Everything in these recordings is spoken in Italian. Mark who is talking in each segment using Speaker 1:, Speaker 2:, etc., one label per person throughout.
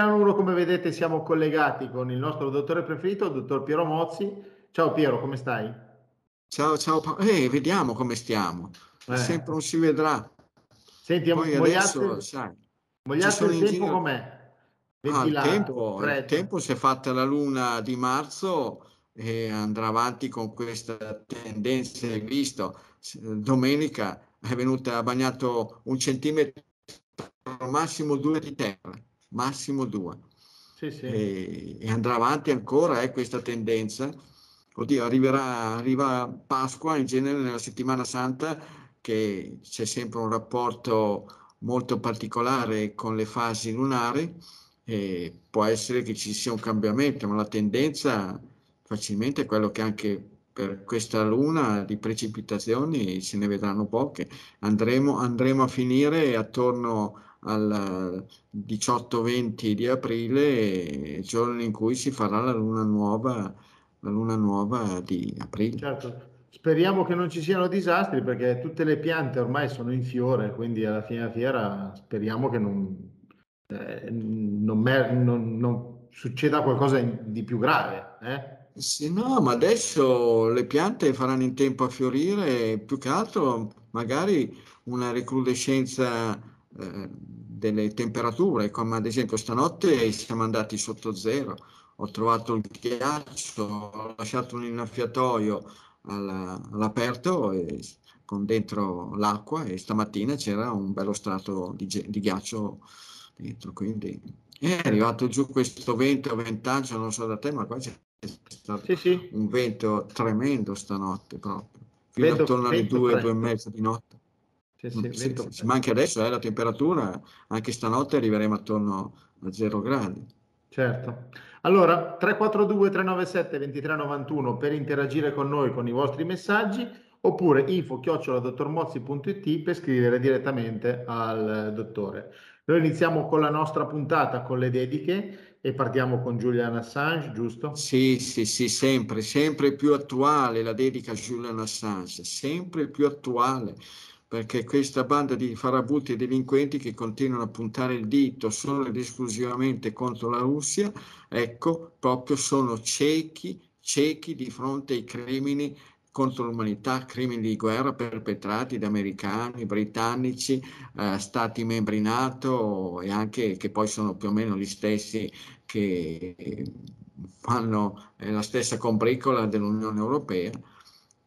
Speaker 1: Milano 1, come vedete, siamo collegati con il nostro dottore preferito, il dottor Piero Mozzi. Ciao Piero, come stai?
Speaker 2: Ciao, ciao. Eh, vediamo come stiamo. Eh. Sempre non si vedrà.
Speaker 1: Senti, Poi adesso, sai, Mogliate il tempo giro... com'è?
Speaker 2: Ah, il, tempo, il tempo si è fatta la luna di marzo e andrà avanti con questa tendenza, hai visto, domenica è venuta, bagnato un centimetro, massimo due di terra, massimo due. Sì, sì. E, e, andrà avanti ancora eh, questa tendenza. Oddio, arriverà, arriva Pasqua, in genere nella settimana santa, che c'è sempre un rapporto molto particolare con le fasi lunari e può essere che ci sia un cambiamento, ma la tendenza facilmente è quello che anche per questa luna di precipitazioni se ne vedranno poche. Andremo, andremo a finire attorno al 18-20 di aprile, giorno in cui si farà la luna nuova, la luna nuova di aprile.
Speaker 1: Certo. Speriamo che non ci siano disastri perché tutte le piante ormai sono in fiore, quindi alla fine della fiera speriamo che non, eh, non, non, non, succeda qualcosa di più grave. Eh?
Speaker 2: Sì, no, ma adesso le piante faranno in tempo a fiorire, più che altro magari una recrudescenza eh, delle temperature, come ad esempio stanotte siamo andati sotto zero, ho trovato il ghiaccio, ho lasciato un innaffiatoio all'aperto e, con dentro l'acqua e stamattina c'era un bello strato di, di ghiaccio dentro, quindi è arrivato giù questo vento, ventaggio, non so da te, ma qua c'è stato sì, sì. un vento tremendo stanotte proprio, fino vento, attorno alle due, due e mezza di notte. Sì, sì, sì, sì, ma anche adesso eh, la temperatura, anche stanotte arriveremo attorno a 0 gradi.
Speaker 1: Certo. Allora, 342-397-2391 per interagire con noi con i vostri messaggi oppure info-dottormozzi.it per scrivere direttamente al dottore. Noi iniziamo con la nostra puntata con le dediche e partiamo con Julian Assange, giusto?
Speaker 2: Sì, sì, sì, sempre, sempre più attuale la dedica a Julian Assange, sempre più attuale perché questa banda di farabutti e delinquenti che continuano a puntare il dito solo ed esclusivamente contro la Russia, ecco, proprio sono ciechi, ciechi di fronte ai crimini contro l'umanità, crimini di guerra perpetrati da americani, britannici, eh, stati membri NATO e anche che poi sono più o meno gli stessi che fanno eh, la stessa combricola dell'Unione Europea.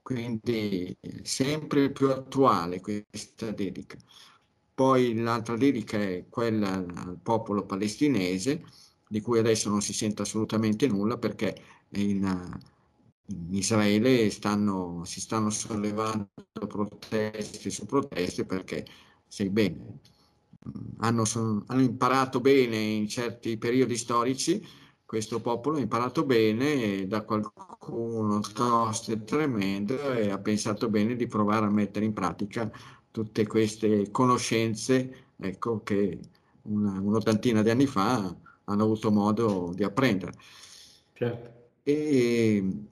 Speaker 2: Quindi sempre più attuale questa dedica. Poi l'altra dedica è quella al popolo palestinese, di cui adesso non si sente assolutamente nulla perché in, in Israele stanno, si stanno sollevando proteste su proteste perché, sai bene, hanno, son, hanno imparato bene in certi periodi storici, questo popolo ha imparato bene da qualcuno tosto e tremendo e ha pensato bene di provare a mettere in pratica tutte queste conoscenze ecco, che una, un'ottantina di anni fa hanno avuto modo di apprendere.
Speaker 1: Certo. E,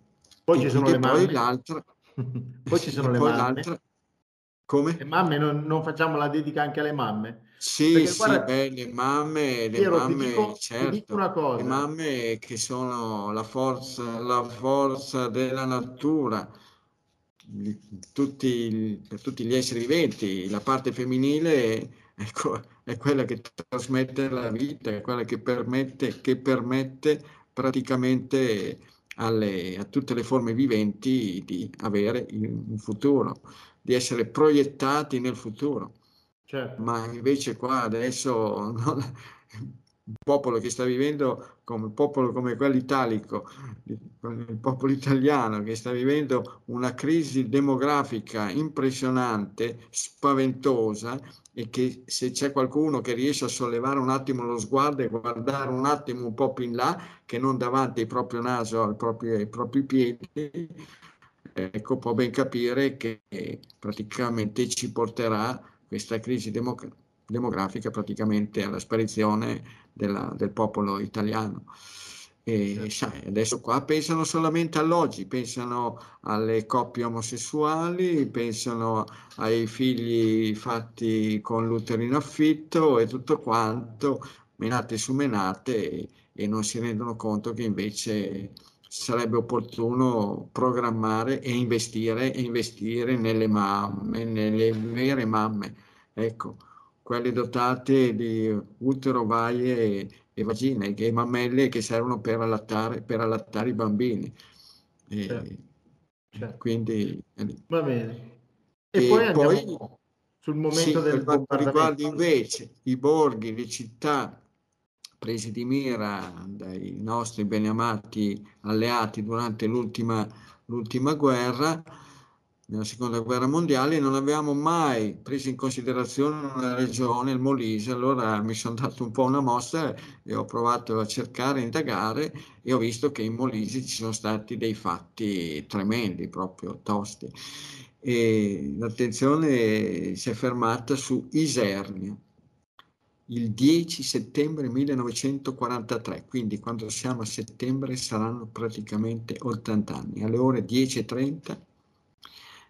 Speaker 1: poi ci sono le mamme. Poi l'altra, poi ci sono le mamme. Come? Le mamme, non, non, facciamo la dedica anche alle mamme?
Speaker 2: Sì, Perché, sì, guarda, beh, le mamme, le Piero, mamme, dico, certo, le mamme che sono la forza, la forza della natura, tutti, per tutti gli esseri viventi, la parte femminile ecco, è quella che trasmette la vita, è quella che permette, che permette praticamente alle, a tutte le forme viventi di avere un futuro, di essere proiettati nel futuro. Certo. Ma invece qua adesso non, un popolo che sta vivendo come un popolo come quello italico, il popolo italiano che sta vivendo una crisi demografica impressionante, spaventosa e che se c'è qualcuno che riesce a sollevare un attimo lo sguardo e guardare un attimo un po' più in là, che non davanti al proprio naso, ai propri, ai propri piedi, ecco, può ben capire che praticamente ci porterà questa crisi democ- demografica praticamente alla sparizione della, del popolo italiano. E sai, adesso qua pensano solamente all'oggi, pensano alle coppie omosessuali, pensano ai figli fatti con l'utero in affitto e tutto quanto, menate su menate e, e non si rendono conto che invece sarebbe opportuno programmare e investire, e investire nelle mamme, nelle vere mamme, ecco, quelle dotate di utero, vaie e, e vagine, e mammelle che servono per allattare, per allattare i bambini. E, certo. Certo. Quindi,
Speaker 1: Va bene. E, e poi, poi sul momento sì, del
Speaker 2: per quanto riguarda invece i borghi, le città presi di mira dai nostri beneamati alleati durante l'ultima, l'ultima guerra, nella seconda guerra mondiale, non avevamo mai preso in considerazione una regione, il Molise, allora mi sono dato un po' una mossa e ho provato a cercare, a indagare e ho visto che in Molise ci sono stati dei fatti tremendi, proprio tosti. E l'attenzione si è fermata su Isernia il 10 settembre 1943, quindi quando siamo a settembre saranno praticamente 80 anni, alle ore 10.30,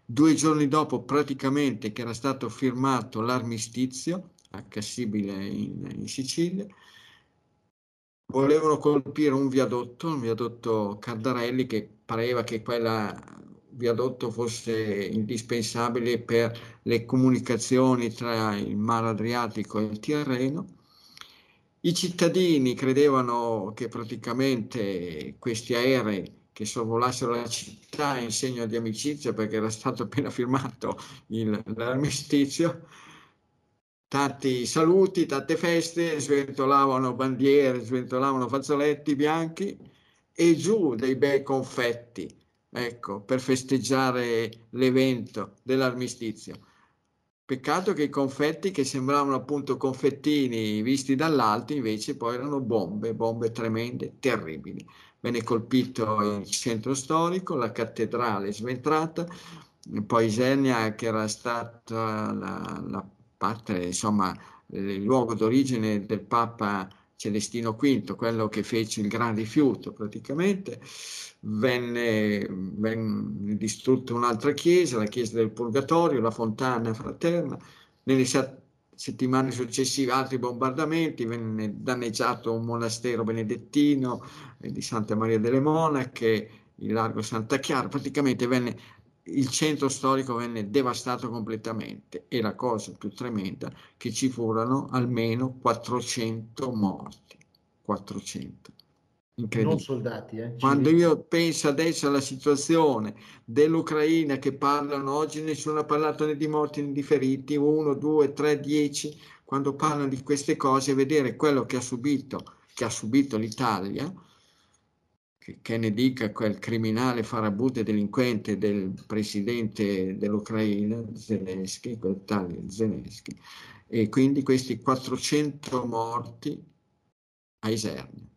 Speaker 2: due giorni dopo praticamente che era stato firmato l'armistizio a Cassibile in, in Sicilia, volevano colpire un viadotto, un viadotto Cardarelli che pareva che quella viadotto fosse indispensabile per le comunicazioni tra il mare Adriatico e il Tirreno. I cittadini credevano che praticamente questi aerei che sorvolassero la città in segno di amicizia perché era stato appena firmato il, l'armistizio, tanti saluti, tante feste, sventolavano bandiere, sventolavano fazzoletti bianchi e giù dei bei confetti ecco, per festeggiare l'evento dell'armistizio. Peccato che i confetti che sembravano appunto confettini visti dall'alto invece poi erano bombe, bombe tremende, terribili. Venne colpito il centro storico, la cattedrale sventrata, poi Isernia che era stata la, la parte, insomma, il luogo d'origine del Papa Celestino V, quello che fece il gran rifiuto praticamente, venne, venne distrutta un'altra chiesa, la chiesa del Purgatorio, la fontana fraterna. Nelle settimane successive altri bombardamenti, venne danneggiato un monastero benedettino eh, di Santa Maria delle Monache, il largo Santa Chiara, praticamente venne, il centro storico venne devastato completamente e la cosa più tremenda che ci furono almeno 400 morti. 400
Speaker 1: non soldati. Eh,
Speaker 2: Quando io penso adesso alla situazione dell'Ucraina che parlano oggi, nessuno ha parlato né di morti né di feriti, uno, due, tre, dieci, quando parlano di queste cose, vedere quello che ha subito, che ha subito l'Italia, che, ne dica quel criminale farabutto e delinquente del presidente dell'Ucraina, Zelensky, quel tale Zelensky, e quindi questi 400 morti a Isernia.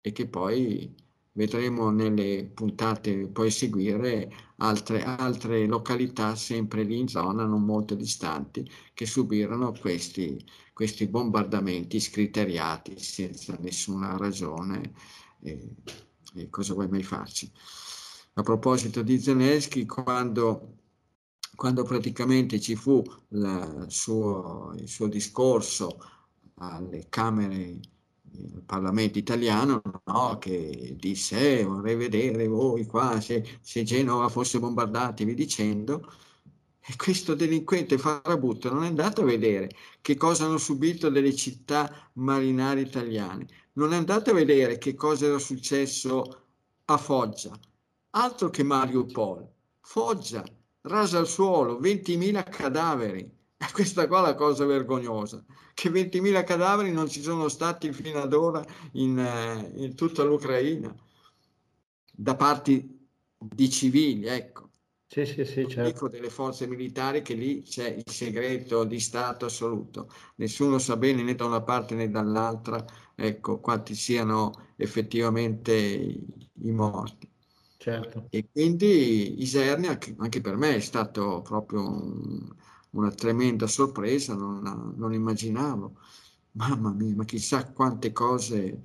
Speaker 2: E che poi vedremo nelle puntate poi seguire altre, altre località sempre lì in zona non molto distanti che subirono questi, questi bombardamenti scriteriati senza nessuna ragione e, e cosa vuoi mai farci? A proposito di Zelensky quando quando praticamente ci fu la, suo, il suo discorso alle Camere il Parlamento italiano no, che disse eh, vorrei vedere voi qua se, se Genova fosse bombardata vi dicendo e questo delinquente farabutto non è andato a vedere che cosa hanno subito delle città marinare italiane, non è andato a vedere che cosa era successo a Foggia, altro che Mariupol, Foggia, rasa al suolo, 20.000 cadaveri, e questa qua è la cosa vergognosa, che 20.000 cadaveri non ci sono stati fino ad ora in, eh, in tutta l'Ucraina, da parti di civili, ecco.
Speaker 1: Sì, sì, sì, certo.
Speaker 2: Dico delle forze militari che lì c'è il segreto di Stato assoluto. Nessuno sa bene né da una parte né dall'altra, ecco, quanti siano effettivamente i, morti.
Speaker 1: Certo.
Speaker 2: E quindi Isernia, anche per me, è stato proprio un, una tremenda sorpresa, non, non immaginavo. Mamma mia, ma chissà quante cose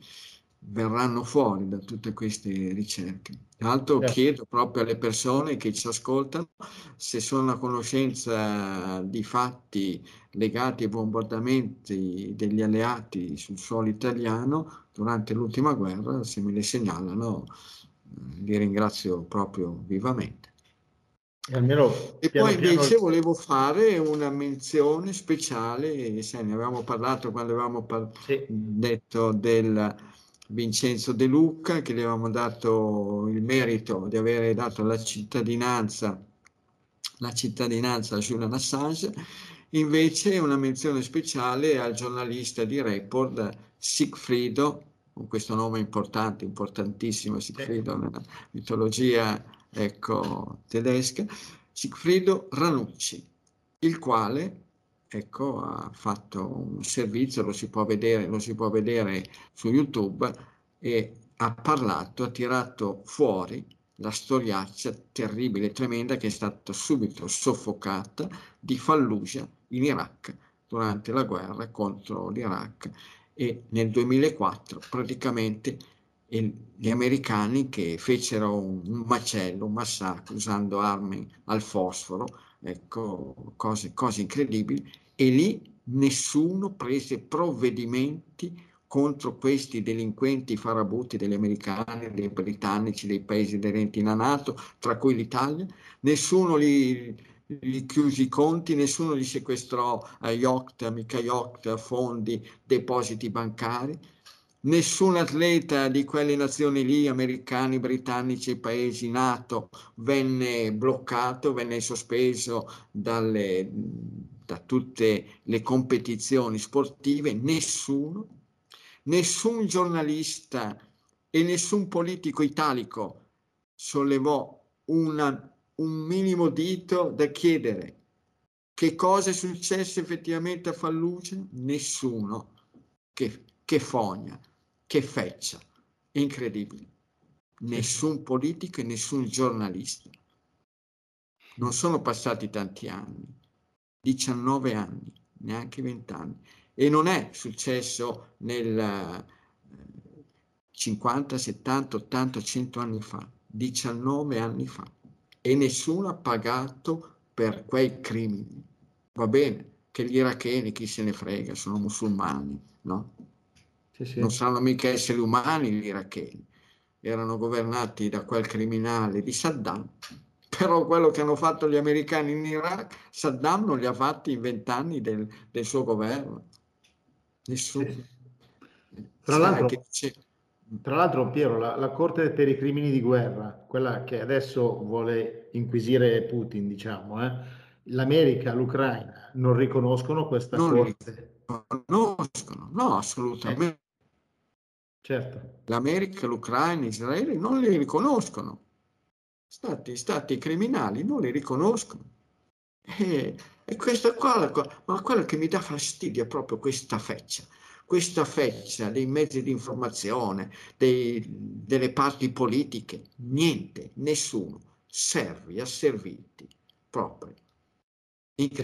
Speaker 2: verranno fuori da tutte queste ricerche. Tra l'altro certo. chiedo proprio alle persone che ci ascoltano se sono a conoscenza di fatti legati ai bombardamenti degli alleati sul suolo italiano durante l'ultima guerra, se me le segnalano, li ringrazio proprio vivamente. E, almeno, e poi piano invece piano... volevo fare una menzione speciale, sai, ne avevamo parlato quando avevamo par- sì. detto del Vincenzo De Luca, che gli avevamo dato il merito di avere dato la cittadinanza, la cittadinanza a Julian Assange, invece una menzione speciale al giornalista di Report Sigfrido, con questo nome importante, importantissimo Sigfrido nella mitologia ecco, tedesca, Sigfrido Ranucci, il quale ecco, ha fatto un servizio, lo si può vedere, lo si può vedere su YouTube, e ha parlato, ha tirato fuori la storiaccia terribile e tremenda che è stata subito soffocata di Fallujah in Iraq durante la guerra contro l'Iraq. E nel 2004 praticamente gli americani che fecero un, macello, un massacro usando armi al fosforo, ecco, cose, cose incredibili, e lì nessuno prese provvedimenti contro questi delinquenti farabutti degli americani, dei britannici, dei paesi aderenti alla Nato, tra cui l'Italia, nessuno li, li chiuse i conti, nessuno li sequestrò yacht, amica yacht, fondi, depositi bancari, nessun atleta di quelle nazioni lì, americani, britannici, paesi NATO, venne bloccato, venne sospeso dalle, da tutte le competizioni sportive, nessuno, nessun giornalista e nessun politico italico sollevò una, un minimo dito da chiedere che cosa è successo effettivamente a Fallujah? Nessuno. Che, che fogna che feccia, incredibile. Nessun politico e nessun giornalista. Non sono passati tanti anni, 19 anni, neanche 20 anni. E non è successo nel 50, 70, 80, 100 anni fa, 19 anni fa. E nessuno ha pagato per quei crimini. Va bene, che gli iracheni, chi se ne frega, sono musulmani, no? Sì, sì. Non sanno mica essere umani gli iracheni, erano governati da quel criminale di Saddam, però quello che hanno fatto gli americani in Iraq, Saddam non li ha fatti in vent'anni del, del, suo governo. Nessuno.
Speaker 1: Tra, l'altro, tra l'altro, Piero, la, la, Corte per i crimini di guerra, quella che adesso vuole inquisire Putin, diciamo, eh, l'America, l'Ucraina non riconoscono questa non Corte.
Speaker 2: Riconoscono, no, assolutamente. Certo. L'America, l'Ucraina, Israele non li riconoscono. Stati, stati criminali non li riconoscono. E, e questa qua, ma quello che mi dà fastidio è proprio questa feccia, questa feccia dei mezzi di informazione, dei, delle parti politiche, niente, nessuno, servi, asserviti, proprio.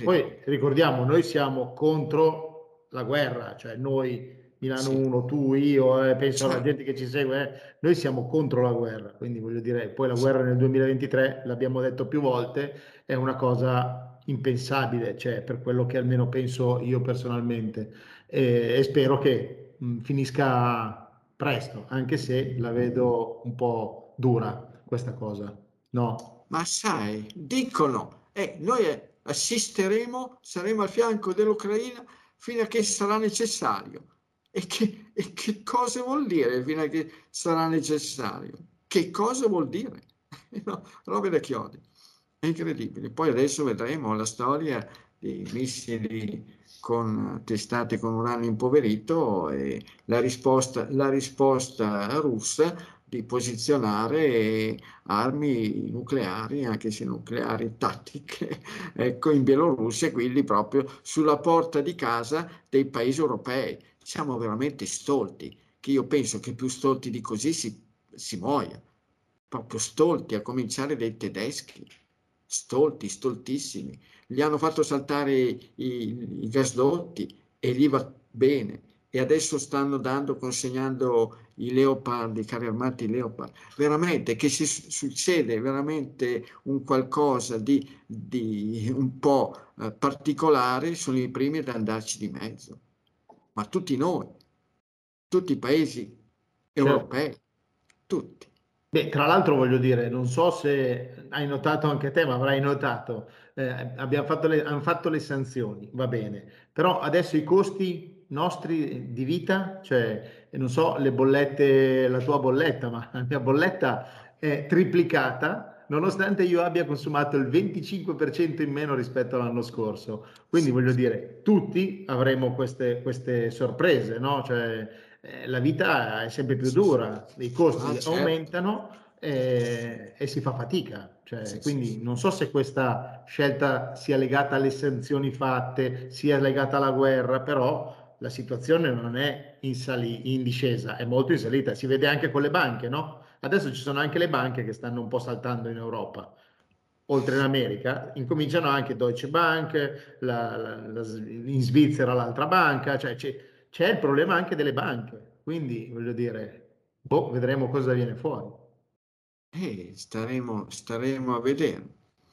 Speaker 1: Poi ricordiamo, noi siamo contro la guerra, cioè noi Milano sì. 1, tu, io, eh, penso alla gente che ci segue, eh, noi siamo contro la guerra, quindi voglio dire, poi la guerra nel 2023, l'abbiamo detto più volte, è una cosa impensabile, cioè per quello che almeno penso io personalmente e, e spero che mh, finisca presto, anche se la vedo un po' dura questa cosa, no?
Speaker 2: Ma sai, dicono, eh, noi assisteremo, saremo al fianco dell'Ucraina fino a che sarà necessario e che, e che cosa vuol dire fino a che sarà necessario? Che cosa vuol dire? no, robe da chiodi. È incredibile. Poi adesso vedremo la storia di missili con testate con uranio impoverito e la risposta, la risposta russa di posizionare armi nucleari, anche se nucleari tattiche, ecco, in Bielorussia, quindi proprio sulla porta di casa dei paesi europei siamo veramente stolti, che io penso che più stolti di così si, si muoia, proprio stolti, a cominciare dai tedeschi, stolti, stoltissimi. Gli hanno fatto saltare i, i gasdotti e gli va bene. e adesso stanno dando, consegnando i Leopard, i carri armati Leopard. Veramente che si succede veramente un qualcosa di, di un po' eh, particolare, sono i primi ad andarci di mezzo. Ma tutti noi, tutti i paesi certo. europei, tutti.
Speaker 1: Beh, tra l'altro voglio dire, non so se hai notato anche te, ma avrai notato, eh, abbiamo fatto le, hanno fatto le sanzioni, va bene, però adesso i costi nostri di vita, cioè non so le bollette, la tua bolletta, ma la mia bolletta è triplicata nonostante io abbia consumato il 25% in meno rispetto all'anno scorso. Quindi voglio dire, tutti avremo queste, queste sorprese, no? Cioè, eh, la vita è sempre più dura, i costi ah, certo. aumentano e, e, si fa fatica. Cioè, sì, quindi sì. non so se questa scelta sia legata alle sanzioni fatte, sia legata alla guerra, però la situazione non è in, sali, in discesa, è molto in salita. Si vede anche con le banche, no? Adesso ci sono anche le banche che stanno un po' saltando in Europa oltre in America, incominciano anche Deutsche Bank, la, la, la, in Svizzera l'altra banca, cioè c'è, c'è il problema anche delle banche, quindi voglio dire, boh, vedremo cosa viene fuori.
Speaker 2: Eh, staremo, staremo a vedere.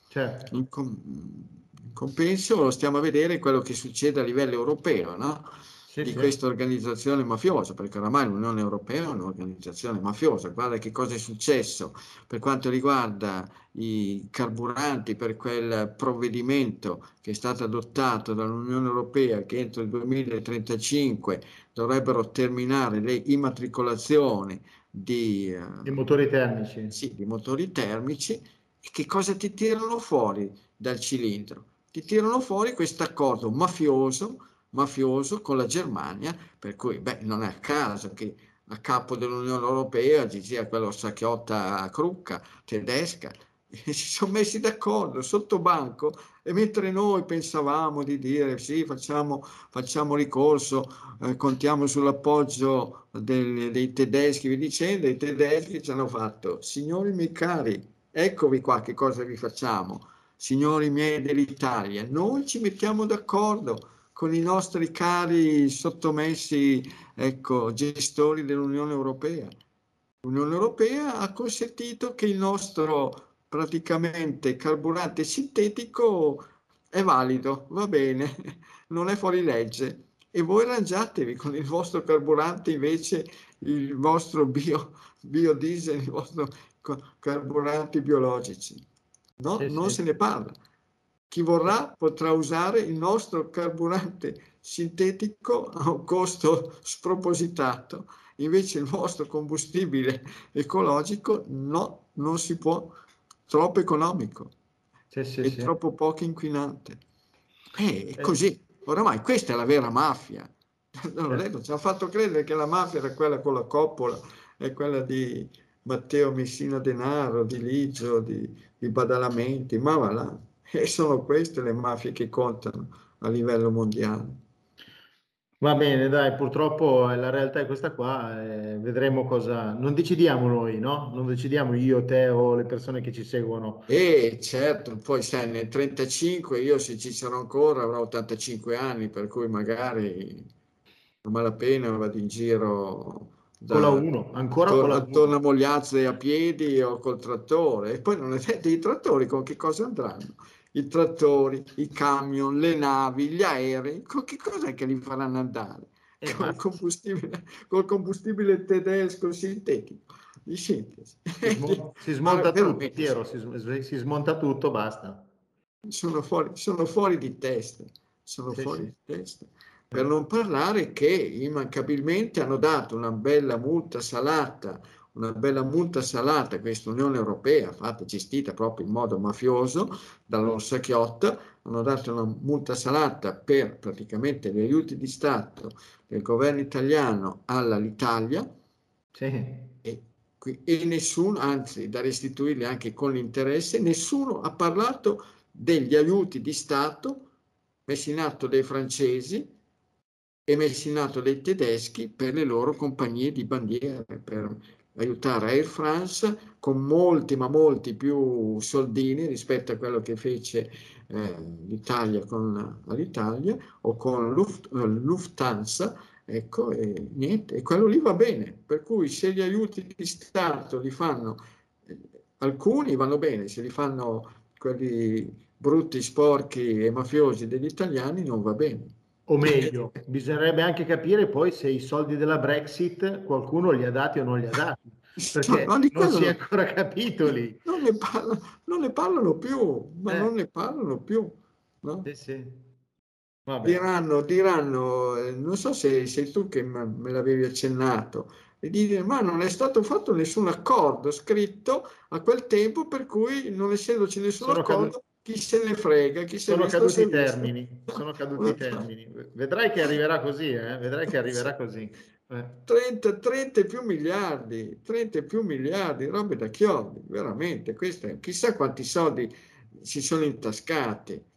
Speaker 1: Certo.
Speaker 2: In, com- in, compenso stiamo a vedere quello che succede a livello europeo, no? Sì, di sì. questa organizzazione mafiosa, perché oramai l'Unione Europea è un'organizzazione mafiosa. Guarda che cosa è successo per quanto riguarda i carburanti per quel provvedimento che è stato adottato dall'Unione Europea che entro il 2035 dovrebbero terminare le immatricolazioni di,
Speaker 1: di motori termici.
Speaker 2: Sì, di motori termici. E che cosa ti tirano fuori dal cilindro? Ti tirano fuori questo accordo mafioso mafioso con la Germania, per cui beh, non è a caso che a capo dell'Unione Europea ci sia quella sacchiotta crucca tedesca. E si sono messi d'accordo sotto banco e mentre noi pensavamo di dire sì facciamo, facciamo ricorso eh, contiamo sull'appoggio del, dei tedeschi vi dicendo i tedeschi ci hanno fatto signori miei cari eccovi qua che cosa vi facciamo? Signori miei dell'Italia noi ci mettiamo d'accordo con i nostri cari sottomessi ecco, gestori dell'Unione Europea. L'Unione Europea ha consentito che il nostro praticamente carburante sintetico è valido, va bene, non è fuori legge. E voi arrangiatevi con il vostro carburante invece, il vostro bio, biodiesel, i vostri carburanti biologici. No, sì, non sì. se ne parla. Chi vorrà potrà usare il nostro carburante sintetico a un costo spropositato, invece il vostro combustibile ecologico no, non si può, troppo economico sì, sì, e sì. troppo poco inquinante. E eh, così, oramai questa è la vera mafia. Non detto, ci ha fatto credere che la mafia era quella con la coppola, è quella di Matteo Messina Denaro, di Ligio, di, di Badalamenti, ma va là. E sono queste le mafie che contano a livello mondiale.
Speaker 1: Va bene, dai, purtroppo la realtà è questa qua, eh, vedremo cosa... Non decidiamo noi, no? Non decidiamo io, te o le persone che ci seguono.
Speaker 2: Eh, certo, poi sai, nel 35 io se ci sarò ancora avrò 85 anni, per cui magari non malapena vado in giro
Speaker 1: da, con la 1, ancora
Speaker 2: con la Attorno a Mogliazze a piedi o col trattore. E poi non è detto i trattori con che cosa andranno i trattori, i camion, le navi, gli aerei, con che cosa che li faranno andare? Eh, col, combustibile, col combustibile tedesco sintetico di sintesi.
Speaker 1: Si, smonta allora, tutto, Piero, si, si, smonta tutto, basta.
Speaker 2: Sono fuori, sono fuori di testa, sono sì, fuori sì. di testa. Per non parlare che immancabilmente hanno dato una bella multa salata una bella multa salata questa Unione Europea, fatta, gestita proprio in modo mafioso dall'Orsa Chiotta, hanno dato una multa salata per praticamente gli aiuti di Stato del governo italiano all'Italia sì. e, e nessuno, anzi da restituirli anche con l'interesse, nessuno ha parlato degli aiuti di Stato messi in atto dai francesi e messi in atto dai tedeschi per le loro compagnie di bandiera, per aiutare Air France con molti, ma molti più soldini rispetto a quello che fece eh, l'Italia con l'Italia o con Luft, eh, Lufthansa ecco, e niente, e quello lì va bene. Per cui se gli aiuti di Stato li fanno, eh, alcuni vanno bene, se li fanno quelli brutti, sporchi e mafiosi degli italiani non va bene.
Speaker 1: O meglio, bisognerebbe anche capire poi se i soldi della Brexit qualcuno li ha dati o non li ha dati, perché no, non si è ancora capito lì.
Speaker 2: Non ne, parlano, non ne parlano più, ma eh. non ne parlano più. No?
Speaker 1: Sì, sì.
Speaker 2: Diranno, diranno, eh, non so se sei tu che me l'avevi accennato, e dire ma non è stato fatto nessun accordo scritto a quel tempo per cui non essendoci nessun sono accordo chi se ne frega chi
Speaker 1: se sono caduti i termini sono caduti i termini vedrai che arriverà così eh? vedrai che arriverà così
Speaker 2: eh. 30, 30 più miliardi 30 più miliardi robe da chiodi veramente queste, chissà quanti soldi si sono intascati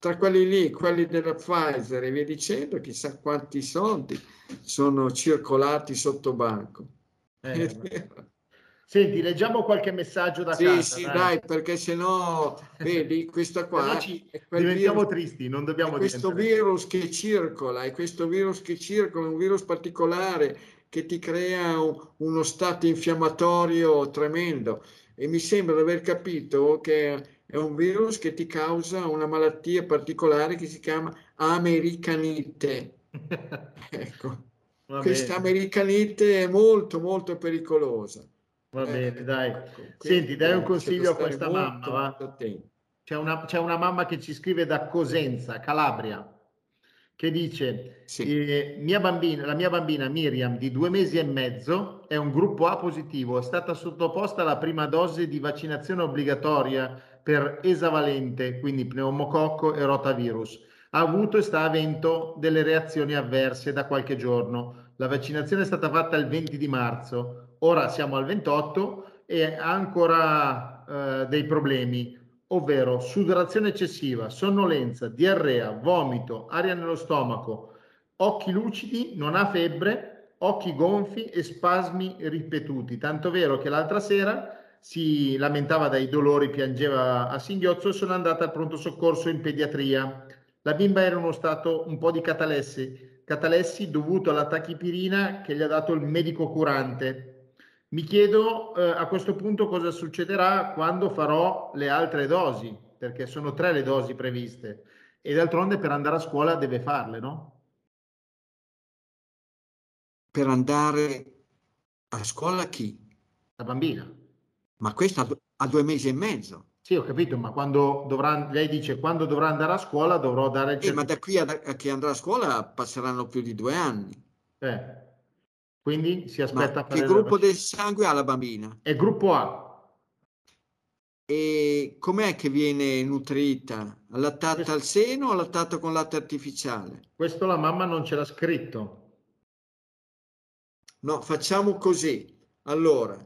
Speaker 2: tra quelli lì, quelli della Pfizer e via dicendo, chissà quanti soldi sono circolati sotto banco.
Speaker 1: Eh, Senti, leggiamo qualche messaggio da
Speaker 2: sì,
Speaker 1: casa.
Speaker 2: Sì, dai, dai perché sennò, vedi, questa qua...
Speaker 1: Ci diventiamo virus, tristi, non dobbiamo
Speaker 2: Questo virus che circola, è questo virus che circola, un virus particolare che ti crea un, uno stato infiammatorio tremendo. E mi sembra di aver capito che è un virus che ti causa una malattia particolare che si chiama americanite. ecco. Questa americanite è molto molto pericolosa.
Speaker 1: Va eh, bene, dai. Ecco, Senti, dai un consiglio a questa mamma. C'è una, c'è una mamma che ci scrive da Cosenza, Calabria che dice sì. eh, mia bambina, la mia bambina Miriam di due mesi e mezzo è un gruppo A positivo, è stata sottoposta alla prima dose di vaccinazione obbligatoria per esavalente, quindi pneumococco e rotavirus. Ha avuto e sta avendo delle reazioni avverse da qualche giorno. La vaccinazione è stata fatta il 20 di marzo, ora siamo al 28 e ha ancora eh, dei problemi ovvero sudorazione eccessiva, sonnolenza, diarrea, vomito, aria nello stomaco, occhi lucidi, non ha febbre, occhi gonfi e spasmi ripetuti. Tanto vero che l'altra sera si lamentava dai dolori, piangeva a singhiozzo e sono andata al pronto soccorso in pediatria. La bimba era in uno stato un po' di catalessi, catalessi dovuto alla tachipirina che gli ha dato il medico curante mi chiedo eh, a questo punto cosa succederà quando farò le altre dosi, perché sono tre le dosi previste e d'altronde per andare a scuola deve farle, no?
Speaker 2: Per andare a scuola chi?
Speaker 1: La bambina.
Speaker 2: Ma questa ha due mesi e mezzo.
Speaker 1: Sì, ho capito, ma quando dovrà, lei dice quando dovrà andare a scuola dovrò dare
Speaker 2: il... Eh, ma da qui a, a, che andrà a scuola passeranno più di due anni.
Speaker 1: Eh. Quindi si aspetta...
Speaker 2: Che gruppo del sangue ha la bambina?
Speaker 1: È gruppo A.
Speaker 2: E com'è che viene nutrita? Allattata questo, al seno o allattata con latte artificiale?
Speaker 1: Questo la mamma non ce l'ha scritto.
Speaker 2: No, facciamo così. Allora,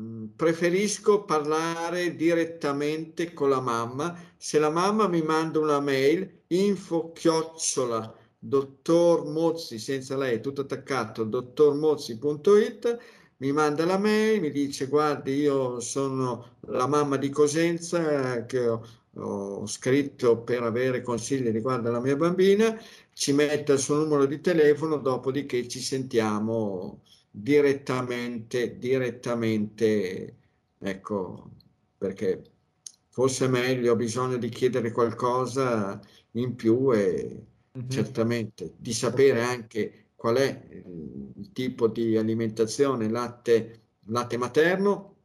Speaker 2: mm, preferisco parlare direttamente con la mamma. Se la mamma mi manda una mail, info chiocciola dottor Mozzi, senza lei, tutto attaccato, dottormozzi.it, mi manda la mail, mi dice guardi io sono la mamma di Cosenza che ho, ho scritto per avere consigli riguardo alla mia bambina, ci mette il suo numero di telefono, dopodiché ci sentiamo direttamente, direttamente, ecco, perché forse è meglio, ho bisogno di chiedere qualcosa in più e mm-hmm. certamente, di sapere anche qual è il tipo di alimentazione latte, latte materno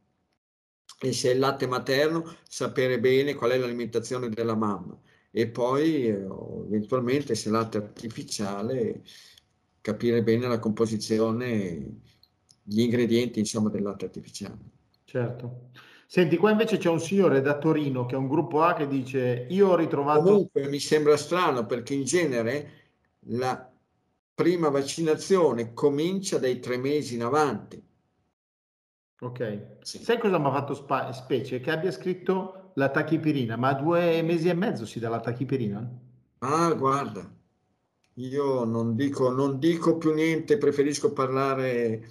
Speaker 2: e se è il latte materno sapere bene qual è l'alimentazione della mamma e poi eh, eventualmente se è latte artificiale capire bene la composizione, gli ingredienti insomma del latte artificiale.
Speaker 1: Certo. Senti, qua invece c'è un signore da Torino che è un gruppo A che dice io ho ritrovato...
Speaker 2: Comunque mi sembra strano perché in genere la prima vaccinazione comincia dai tre mesi in avanti.
Speaker 1: Ok. Sì. Sai cosa mi ha fatto spa- specie? Che abbia scritto la tachipirina, ma a due mesi e mezzo si dà la tachipirina?
Speaker 2: Ah, guarda, io non dico, non dico più niente, preferisco parlare...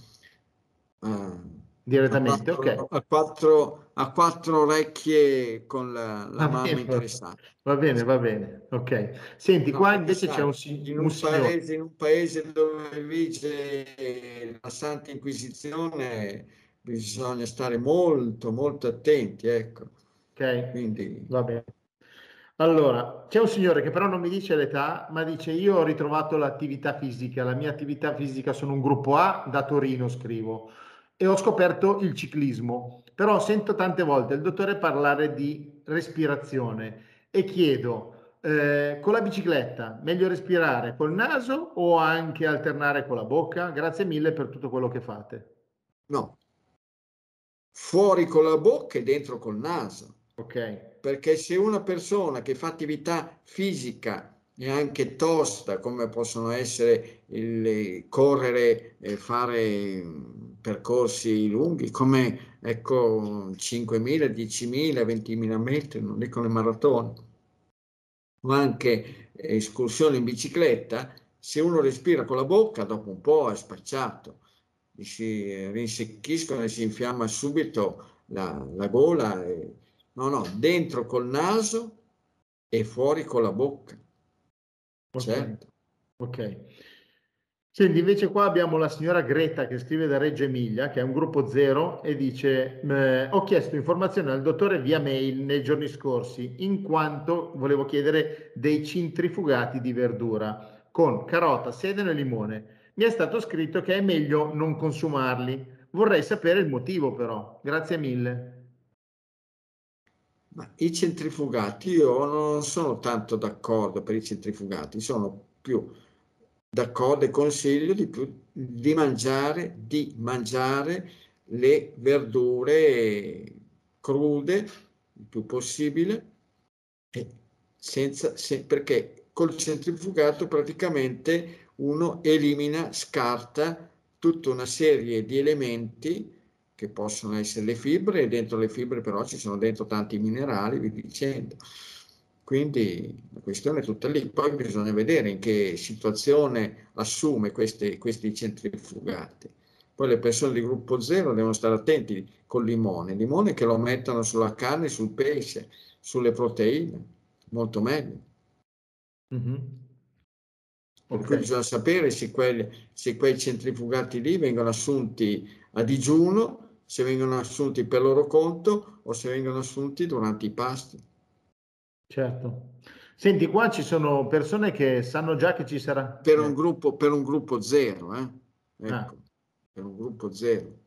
Speaker 2: Uh,
Speaker 1: direttamente,
Speaker 2: a quattro,
Speaker 1: ok.
Speaker 2: A quattro, a quattro orecchie con la, la mamma
Speaker 1: bene,
Speaker 2: interessata.
Speaker 1: Va bene, va bene, ok. Senti,
Speaker 2: No,
Speaker 1: qua invece c'è un,
Speaker 2: in
Speaker 1: un
Speaker 2: paese, in un paese dove vige la Santa Inquisizione bisogna stare molto, molto attenti, ecco.
Speaker 1: Ok,
Speaker 2: Quindi,
Speaker 1: va bene. Allora, c'è un signore che però non mi dice l'età, ma dice io ho ritrovato l'attività fisica, la mia attività fisica sono un gruppo A, da Torino scrivo, e ho scoperto il ciclismo, però sento tante volte il dottore parlare di respirazione e chiedo, eh, con la bicicletta, meglio respirare col naso o anche alternare con la bocca? Grazie mille per tutto quello che fate.
Speaker 2: no, fuori con la bocca e dentro col naso.
Speaker 1: Ok,
Speaker 2: perché se una persona che fa attività fisica e anche tosta, come possono essere il correre e fare percorsi lunghi, come ecco 5.000, 10.000, 20.000 metri, non dico le maratone, o anche escursioni in bicicletta, se uno respira con la bocca, dopo un po' è spacciato, si rinsecchiscono e si infiamma subito la, la gola. E, No, no, dentro col naso e fuori con la bocca.
Speaker 1: ok,
Speaker 2: Certo.
Speaker 1: ok. Senti, invece qua abbiamo la signora Greta che scrive da Reggio Emilia, che è un gruppo zero, e dice: eh, Ho chiesto informazioni al dottore via mail nei giorni scorsi, in quanto volevo chiedere dei centrifugati di verdura con carota, sedano e limone. Mi è stato scritto che è meglio non consumarli. Vorrei sapere il motivo, però. Grazie mille.
Speaker 2: Ma i centrifugati, io non sono tanto d'accordo per i centrifugati, sono più d'accordo e consiglio di, più, di mangiare, di mangiare le verdure crude il più possibile senza, se, perché col centrifugato praticamente uno elimina, scarta tutta una serie di elementi che possono essere le fibre e dentro le fibre però ci sono dentro tanti minerali, vi dicendo. Quindi la questione è tutta lì. Poi bisogna vedere in che situazione assume questi, questi centrifugati. Poi le persone di gruppo zero devono stare attenti col limone. Il limone che lo mettono sulla carne, sul pesce, sulle proteine, molto meglio.
Speaker 1: Mm-hmm.
Speaker 2: Per cui bisogna sapere se, quelli, se quei centrifugati lì vengono assunti a digiuno se vengono assunti per loro conto o se vengono assunti durante i pasti.
Speaker 1: Certo. Senti, qua ci sono persone che sanno già che ci sarà.
Speaker 2: Per un gruppo, per un gruppo zero, eh? Ecco,
Speaker 1: Ah.
Speaker 2: per un gruppo zero.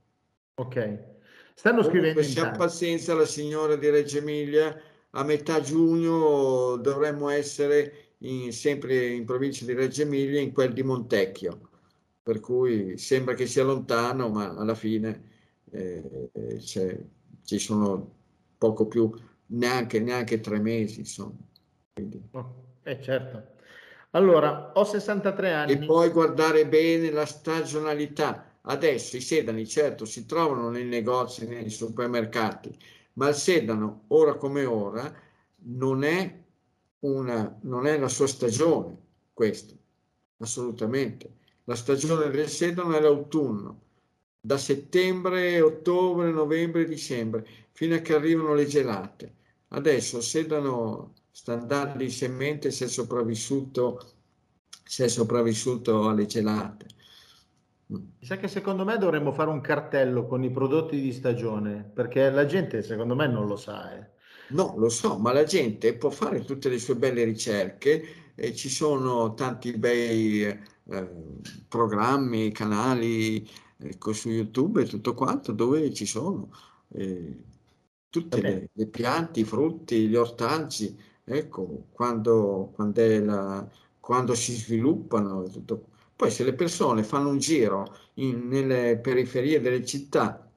Speaker 1: Ok. Stanno scrivendo
Speaker 2: Comunque, ha
Speaker 1: tanti.
Speaker 2: pazienza la signora di Reggio Emilia, a metà giugno dovremmo essere in- sempre in provincia di Reggio Emilia, in quel di Montecchio. Per cui sembra che sia lontano, ma alla fine eh, c'è- ci sono poco più, neanche, neanche tre mesi, insomma. Quindi-
Speaker 1: Oh, Eh certo. Allora, ho 63
Speaker 2: E
Speaker 1: anni.
Speaker 2: poi guardare bene la stagionalità. Adesso i sedani, certo, si trovano nei negozi, nei supermercati, ma il sedano, ora come ora, non è, una, non è la sua stagione, questa, assolutamente. La stagione del sedano è l'autunno, da settembre, ottobre, novembre, dicembre, fino a che arrivano le gelate. Adesso il sedano sta andando in semente se è sopravvissuto, se è sopravvissuto alle gelate.
Speaker 1: Mi sa che secondo me dovremmo fare un cartello con i prodotti di stagione, perché la gente secondo me non lo sa. eh.
Speaker 2: No, lo so, ma la gente può fare tutte le sue belle ricerche e ci sono tanti bei eh, programmi, canali ecco, su YouTube e tutto quanto dove ci sono eh, tutte le, le piante, i frutti, gli ortaggi, ecco, quando, quando, è la- quando si sviluppano tutto. Poi se le persone fanno un giro in- nelle periferie delle città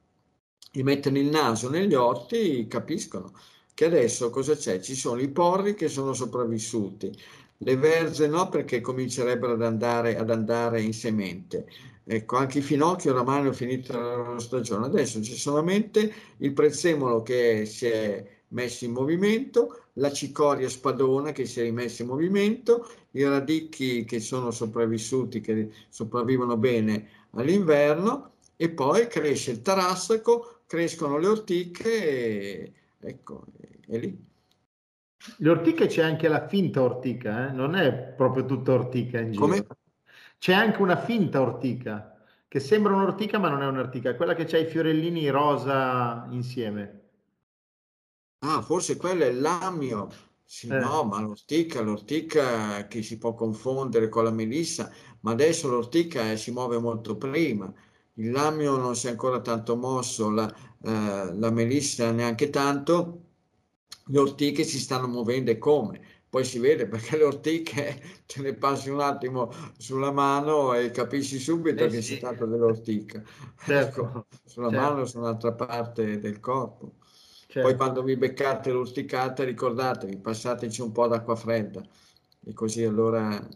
Speaker 2: e mettono il naso negli orti, capiscono che adesso cosa c'è? Ci sono i porri che sono sopravvissuti, le verze no perché comincerebbero ad andare, ad andare in semente. Ecco, anche i finocchi oramai hanno finito la loro stagione. Adesso c'è solamente il prezzemolo che si è messo in movimento, la cicoria spadona che si è rimessa in movimento, i radicchi che sono sopravvissuti, che sopravvivono bene all'inverno e poi cresce il tarassaco, crescono le ortiche e ecco, è lì.
Speaker 1: Le ortiche c'è anche la finta ortica, eh? non è proprio tutta ortica in giro. Come? C'è anche una finta ortica, che sembra un'ortica ma non è un'ortica, è quella che ha i fiorellini rosa insieme.
Speaker 2: Ah, forse quello è l'amio. Sì, eh. no, ma l'ortica, l'ortica che si può confondere con la melissa, ma adesso l'ortica si muove molto prima. Il lamio non si è ancora tanto mosso, la, eh, la melissa neanche tanto, le ortiche si stanno muovendo e come? Poi si vede perché le ortiche te ne passi un attimo sulla mano e capisci subito eh che sì. si tratta dell'ortica. Certo. Ecco, sulla certo. mano su un'altra parte del corpo. Certo. Poi quando vi beccate l'urticata ricordatevi, passateci un po' d'acqua fredda e così allora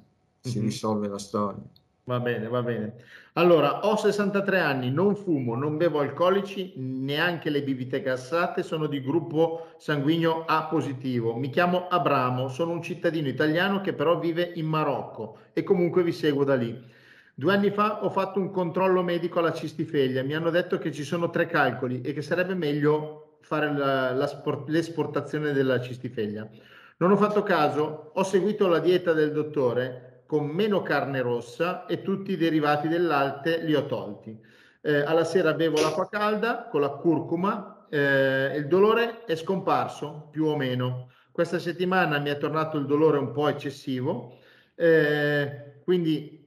Speaker 2: si risolve la storia.
Speaker 1: Va bene, va bene. Allora, ho 63 anni, non fumo, non bevo alcolici, neanche le bibite gassate, sono di gruppo sanguigno A positivo. Mi chiamo Abramo, sono un cittadino italiano che però vive in Marocco e comunque vi seguo da lì. Due anni fa ho fatto un controllo medico alla cistifeglia, mi hanno detto che ci sono tre calcoli e che sarebbe meglio fare la, la sport, l'esportazione della cistifeglia. Non ho fatto caso, ho seguito la dieta del dottore con meno carne rossa e tutti i derivati del latte li ho tolti. Eh, alla sera bevo l'acqua calda con la curcuma, eh, il dolore è scomparso più o meno. Questa settimana mi è tornato il dolore un po' eccessivo, eh, quindi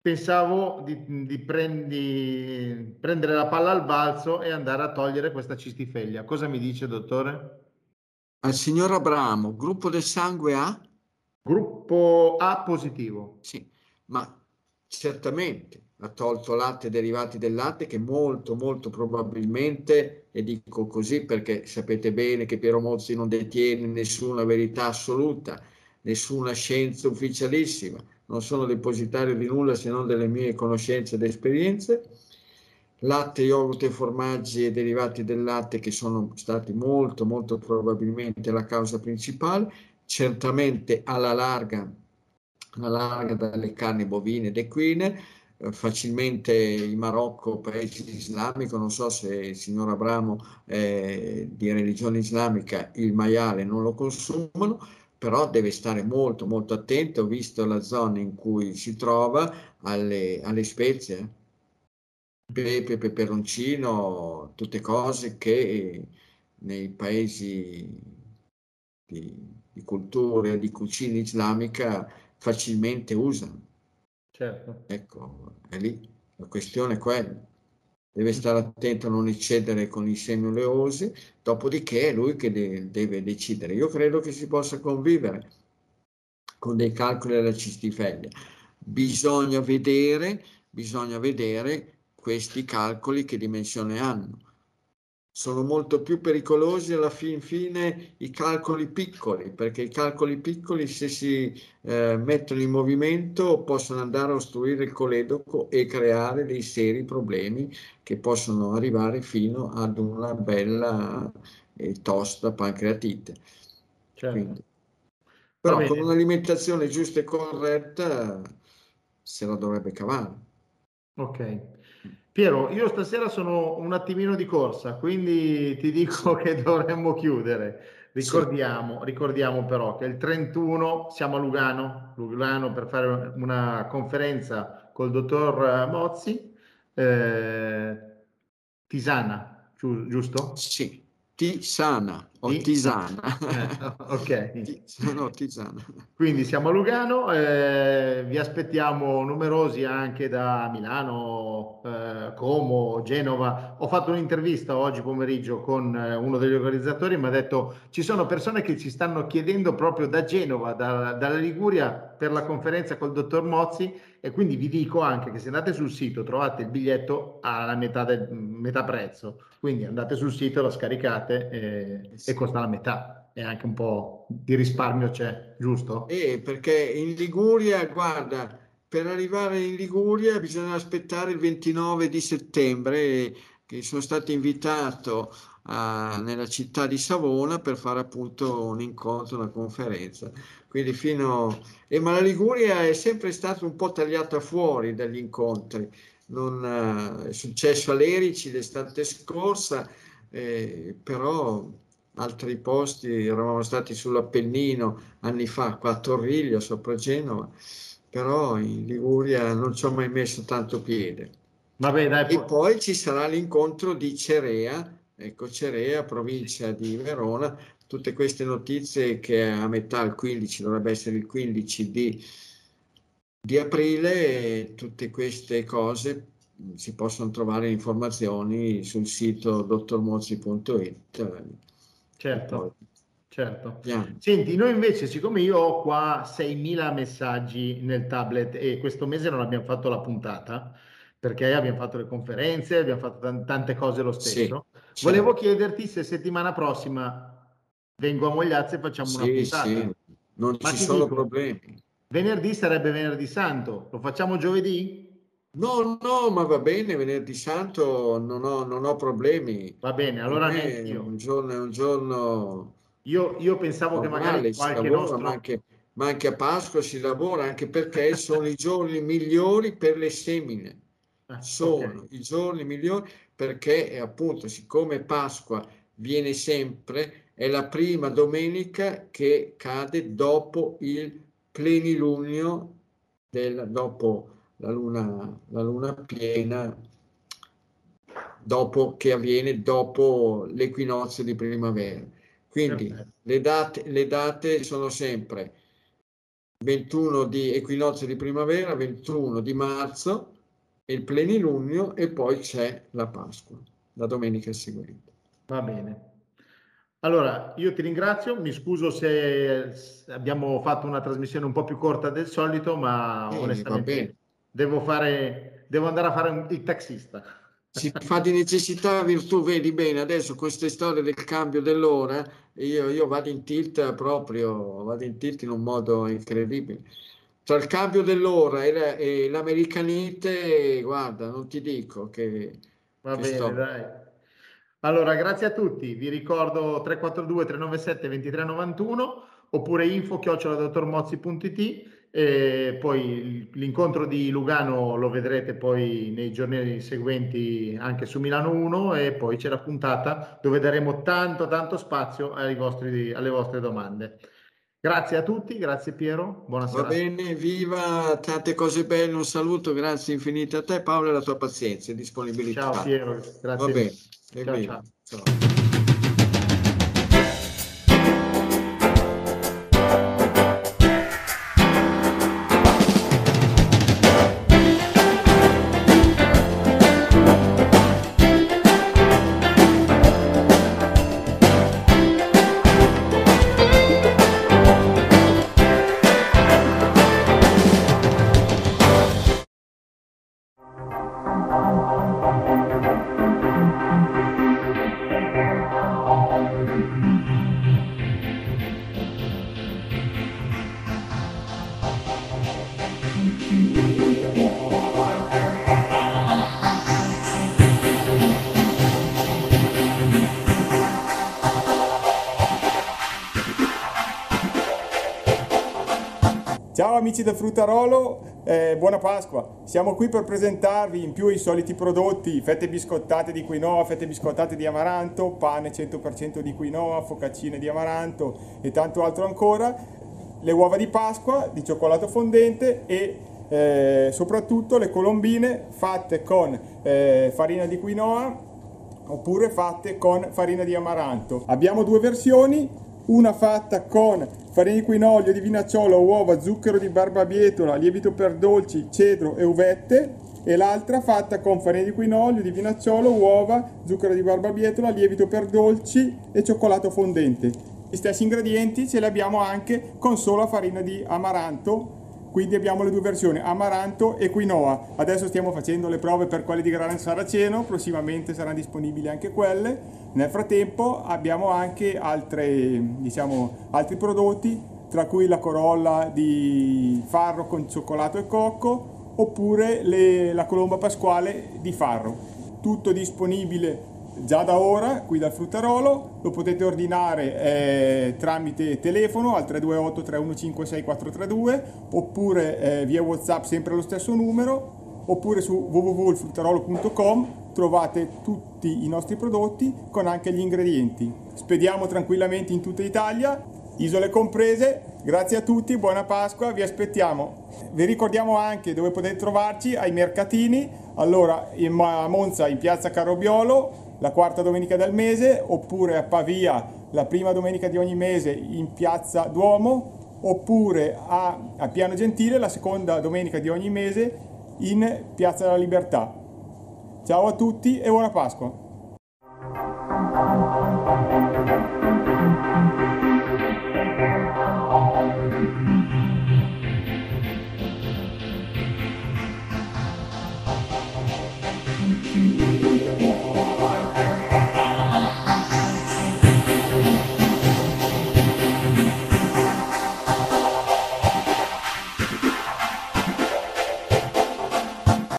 Speaker 1: pensavo di, di, prendi, prendere la palla al balzo e andare a togliere questa cistifeglia. Cosa mi dice, dottore?
Speaker 2: Al signor Abramo, gruppo del sangue A?
Speaker 1: Gruppo A positivo.
Speaker 2: Sì, ma certamente ha tolto latte e derivati del latte che molto, molto probabilmente, e dico così perché sapete bene che Piero Mozzi non detiene nessuna verità assoluta, nessuna scienza ufficialissima, non sono depositario di nulla se non delle mie conoscenze ed esperienze. Latte, yogurt e formaggi e derivati del latte che sono stati molto, molto probabilmente la causa principale, certamente alla larga, alla larga dalle carni bovine ed equine, eh, facilmente in Marocco, paese islamico, non so se il signor Abramo è di religione islamica, il maiale non lo consumano, però deve stare molto molto attento, visto la zona in cui si trova, alle, alle spezie. Pepe, peperoncino, tutte cose che nei paesi di, di cultura di cucina islamica facilmente usano. Certo. Ecco, è lì, la questione è quella deve stare attento a non eccedere con i semi oleosi, dopodiché è lui che de- deve decidere. Io credo che si possa convivere con dei calcoli della cistifeglia. Bisogna vedere, bisogna vedere questi calcoli che dimensione hanno sono molto più pericolosi alla fin fine i calcoli piccoli, perché i calcoli piccoli se si eh, mettono in movimento possono andare a ostruire il coledoco e creare dei seri problemi che possono arrivare fino ad una bella e tosta pancreatite. Certo. Quindi, però con un'alimentazione giusta e corretta se la dovrebbe cavare.
Speaker 1: Ok. Piero, io stasera sono un attimino di corsa, quindi ti dico che dovremmo chiudere. Ricordiamo, ricordiamo però che il 31 siamo a Lugano, Lugano per fare una conferenza col dottor Mozzi, eh, Tisana, giusto?
Speaker 2: Sì, Tisana o tisana.
Speaker 1: Eh, ok.
Speaker 2: Sono tisana.
Speaker 1: Quindi siamo a Lugano, eh, vi aspettiamo numerosi anche da Milano, eh, Como, Genova. Ho fatto un'intervista oggi pomeriggio con eh, uno degli organizzatori, mi ha detto ci sono persone che ci stanno chiedendo proprio da Genova, da, dalla Liguria, per la conferenza col dottor Mozzi e quindi vi dico anche che se andate sul sito trovate il biglietto alla metà, del, metà prezzo, quindi andate sul sito, lo scaricate e, e costa la metà e anche un po' di risparmio c'è, giusto?
Speaker 2: Eh, perché in Liguria, guarda, per arrivare in Liguria bisogna aspettare il 29 di settembre, che sono stato invitato a, nella città di Savona per fare appunto un incontro, una conferenza. Quindi fino... Eh, ma la Liguria è sempre stata un po' tagliata fuori dagli incontri. non, è successo a Lerici l'estate scorsa, eh, però altri posti, eravamo stati sull'Appennino anni fa, qua a Torriglio, sopra Genova, però in Liguria non ci ho mai messo tanto piede. Vabbè, dai, e poi... poi ci sarà l'incontro di Cerea, ecco Cerea, provincia di Verona, tutte queste notizie che a metà, il 15, dovrebbe essere il 15 di, di aprile, tutte queste cose si possono trovare informazioni sul sito dottormozzi.it.
Speaker 1: Certo, certo. Yeah. Senti, noi invece, siccome io ho qua 6.000 messaggi nel tablet e questo mese non abbiamo fatto la puntata, perché abbiamo fatto le conferenze, abbiamo fatto tante cose lo stesso, sì, volevo certo. chiederti se settimana prossima vengo a Mogliazza e facciamo sì, una puntata. Sì,
Speaker 2: non Ma ci sono dico, problemi.
Speaker 1: Venerdì sarebbe venerdì santo, lo facciamo giovedì?
Speaker 2: No, no, ma va bene, venerdì santo non ho, non ho problemi.
Speaker 1: Va bene, allora
Speaker 2: io. Un giorno è un giorno...
Speaker 1: Io, io pensavo normale, che magari qualche
Speaker 2: lavora,
Speaker 1: nostro...
Speaker 2: Ma anche, ma anche a Pasqua si lavora, anche perché sono i giorni migliori per le semine. Ah, sono okay. i giorni migliori perché appunto siccome Pasqua viene sempre è la prima domenica che cade dopo il plenilunio, del, dopo la luna, la luna piena, dopo, che avviene dopo l'equinozio di primavera. Quindi le date, le date sono sempre 21 di equinozio di primavera, 21 di marzo, il plenilunio e poi c'è la Pasqua, la domenica seguente.
Speaker 1: Va bene. Allora, io ti ringrazio, mi scuso se abbiamo fatto una trasmissione un po' più corta del solito, ma eh, onestamente devo, fare, devo andare a fare il taxista.
Speaker 2: Si fa di necessità virtù, vedi bene, adesso queste storie del cambio dell'ora, io, io vado in tilt proprio, vado in tilt in un modo incredibile. Tra il cambio dell'ora e, la, e l'americanite, guarda, non ti dico che...
Speaker 1: Va che bene, sto... dai. Allora, grazie a tutti. Vi ricordo 342 397 2391 oppure info chioccioladottormozzi.it e poi l'incontro di Lugano lo vedrete poi nei giorni seguenti anche su Milano 1 e poi c'è la puntata dove daremo tanto tanto spazio vostri, alle vostre domande. Grazie a tutti, grazie Piero, buonasera.
Speaker 2: Va bene, viva, tante cose belle, un saluto, grazie infinite a te Paolo e alla tua pazienza e disponibilità.
Speaker 1: Ciao Piero, grazie. Va
Speaker 2: bene.
Speaker 1: Ciao, ciao. ciao.
Speaker 3: Amici del Fruttarolo, eh, buona Pasqua. Siamo qui per presentarvi in più i soliti prodotti, fette biscottate di quinoa, fette biscottate di amaranto, pane 100% di quinoa, focaccine di amaranto e tanto altro ancora, le uova di Pasqua di cioccolato fondente e eh, soprattutto le colombine fatte con eh, farina di quinoa oppure fatte con farina di amaranto. Abbiamo due versioni, una fatta con farina di quinoa, olio di vinacciolo, uova, zucchero di barbabietola, lievito per dolci, cedro e uvette e l'altra fatta con farina di quinoa, olio di vinacciolo, uova, zucchero di barbabietola, lievito per dolci e cioccolato fondente. Gli stessi ingredienti ce li abbiamo anche con solo farina di amaranto quindi abbiamo le due versioni, amaranto e quinoa. Adesso stiamo facendo le prove per quelle di grano saraceno, prossimamente saranno disponibili anche quelle. Nel frattempo abbiamo anche altre, diciamo, altri prodotti, tra cui la corolla di farro con cioccolato e cocco, oppure le, la colomba pasquale di farro. Tutto disponibile già da ora qui dal fruttarolo, lo potete ordinare eh, tramite telefono al 328 315 6432 oppure eh, via whatsapp sempre allo stesso numero oppure su www.fruttarolo.com trovate tutti i nostri prodotti con anche gli ingredienti. Spediamo tranquillamente in tutta Italia, isole comprese. Grazie a tutti, buona Pasqua, vi aspettiamo. Vi ricordiamo anche dove potete trovarci ai mercatini, allora a Monza in piazza Carrobiolo la quarta domenica del mese, oppure a Pavia la prima domenica di ogni mese in piazza Duomo, oppure a, a Piano Gentile la seconda domenica di ogni mese in piazza della Libertà. Ciao a tutti e buona Pasqua!